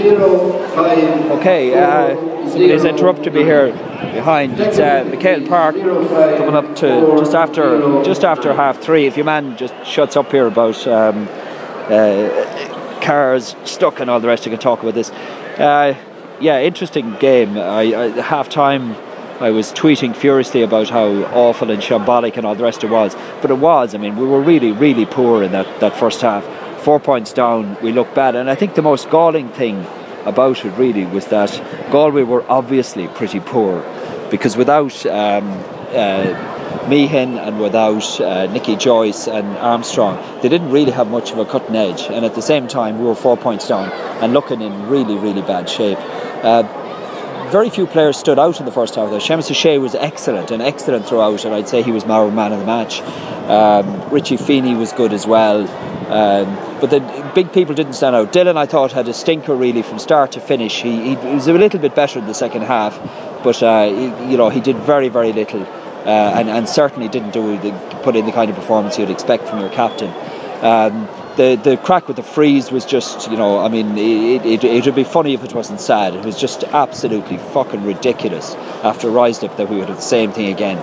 Okay, uh, somebody's interrupted Be here behind. It's uh, McHale Park coming up to just after just after half three. If your man just shuts up here about um, uh, cars stuck and all the rest, you can talk about this. Uh, yeah, interesting game. I, I, half time. I was tweeting furiously about how awful and shambolic and all the rest it was, but it was. I mean, we were really, really poor in that, that first half. Four points down, we looked bad, and I think the most galling thing about it really was that Galway were obviously pretty poor because without um, uh, Meehan and without uh, Nicky Joyce and Armstrong, they didn't really have much of a cutting edge. And at the same time, we were four points down and looking in really, really bad shape. Uh, very few players stood out in the first half. Though Seamus O'Shea was excellent and excellent throughout, and I'd say he was our man of the match. Um, Richie Feeney was good as well. Um, but the big people didn't stand out. Dillon, I thought, had a stinker really from start to finish. He, he was a little bit better in the second half, but uh, he, you know he did very, very little, uh, and, and certainly didn't do the, put in the kind of performance you'd expect from your captain. Um, the the crack with the frees was just you know I mean it, it, it would be funny if it wasn't sad. It was just absolutely fucking ridiculous after Ruislip that we would have the same thing again.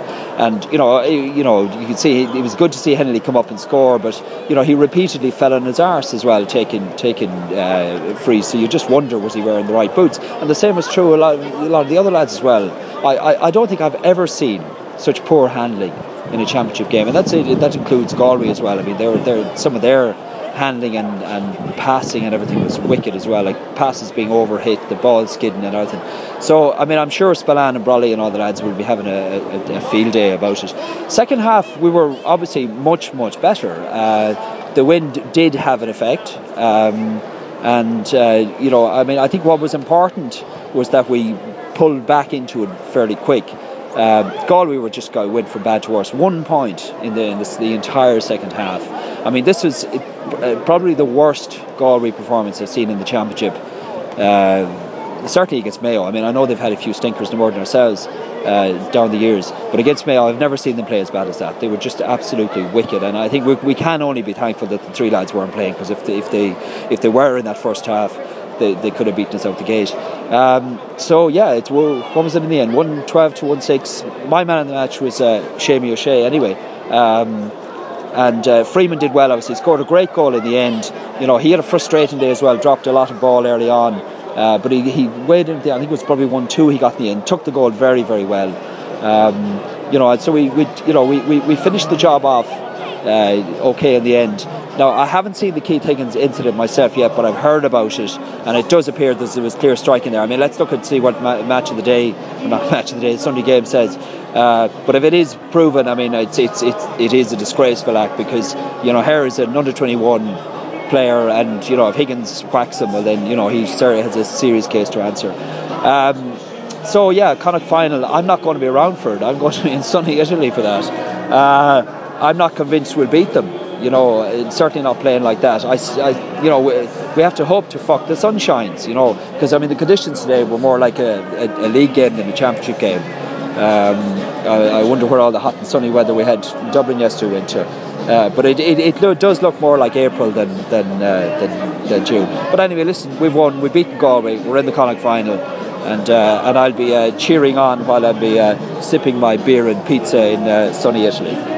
And you know you know you could see it was good to see Hennelly come up and score but you know he repeatedly fell on his arse as well taking taking uh, frees. So you just wonder was he wearing the right boots? And the same was true a lot, a lot of the other lads as well. I, I, I don't think I've ever seen such poor handling in a championship game, and that's it, that includes Galway as well. I mean, they're, they're some of their handling and, and passing and everything was wicked as well. Like passes being overhit, the ball skidding and everything. So I mean, I'm sure Spillane and Brolly and all the lads will be having a, a, a, field day about it. Second half, we were obviously much much better. Uh, the wind did have an effect. Um, and uh, you know, I mean, I think what was important was that we pulled back into it fairly quick. Uh, Galway were just going went from bad to worse. One point in the in the, the entire second half. I mean, this was uh, probably the worst Galway performance I've seen in the championship. Uh, certainly against Mayo. I mean, I know they've had a few stinkers no more than ourselves uh, down the years, but against Mayo, I've never seen them play as bad as that. They were just absolutely wicked, and I think we, we can only be thankful that the three lads weren't playing because if they, if they if they were in that first half, they, they could have beaten us out the gate. Um, so yeah, it's what was it in the end? One twelve to one six. My man in the match was uh, Seamie O'Shea. Anyway. Um, and uh, Freeman did well. Obviously, scored a great goal in the end. You know, he had a frustrating day as well. Dropped a lot of ball early on, uh, but he, he in. I think it was probably one two. He got in the end. Took the goal very very well. Um, you know, so we, we you know we, we, we finished the job off uh, okay in the end. Now, I haven't seen the Keith Higgins incident myself yet, but I've heard about it, and it does appear that there was clear striking there. I mean, let's look and see what ma- match of the day, not match of the day, Sunday game says. Uh, but if it is proven, I mean, it's, it's, it's, it is a disgraceful act because, you know, Hare is an under 21 player, and, you know, if Higgins whacks him, well, then, you know, he certainly has a serious case to answer. Um, so, yeah, Connacht final, I'm not going to be around for it. I'm going to be in sunny Italy for that. Uh, I'm not convinced we'll beat them you know, certainly not playing like that. I, I you know, we, we, have to hope to fuck the sun shines, you know, because I mean the conditions today were more like a, a, a league game than a championship game. Um, I, I, wonder where all the hot and sunny weather we had in Dublin yesterday went to. Uh, but it, it, it, does look more like April than than, uh, than, than June. But anyway, listen, we've won. We've beaten Galway. We're in the Connacht final, and uh, and I'll be uh, cheering on while I'll be uh, sipping my beer and pizza in uh, sunny Italy.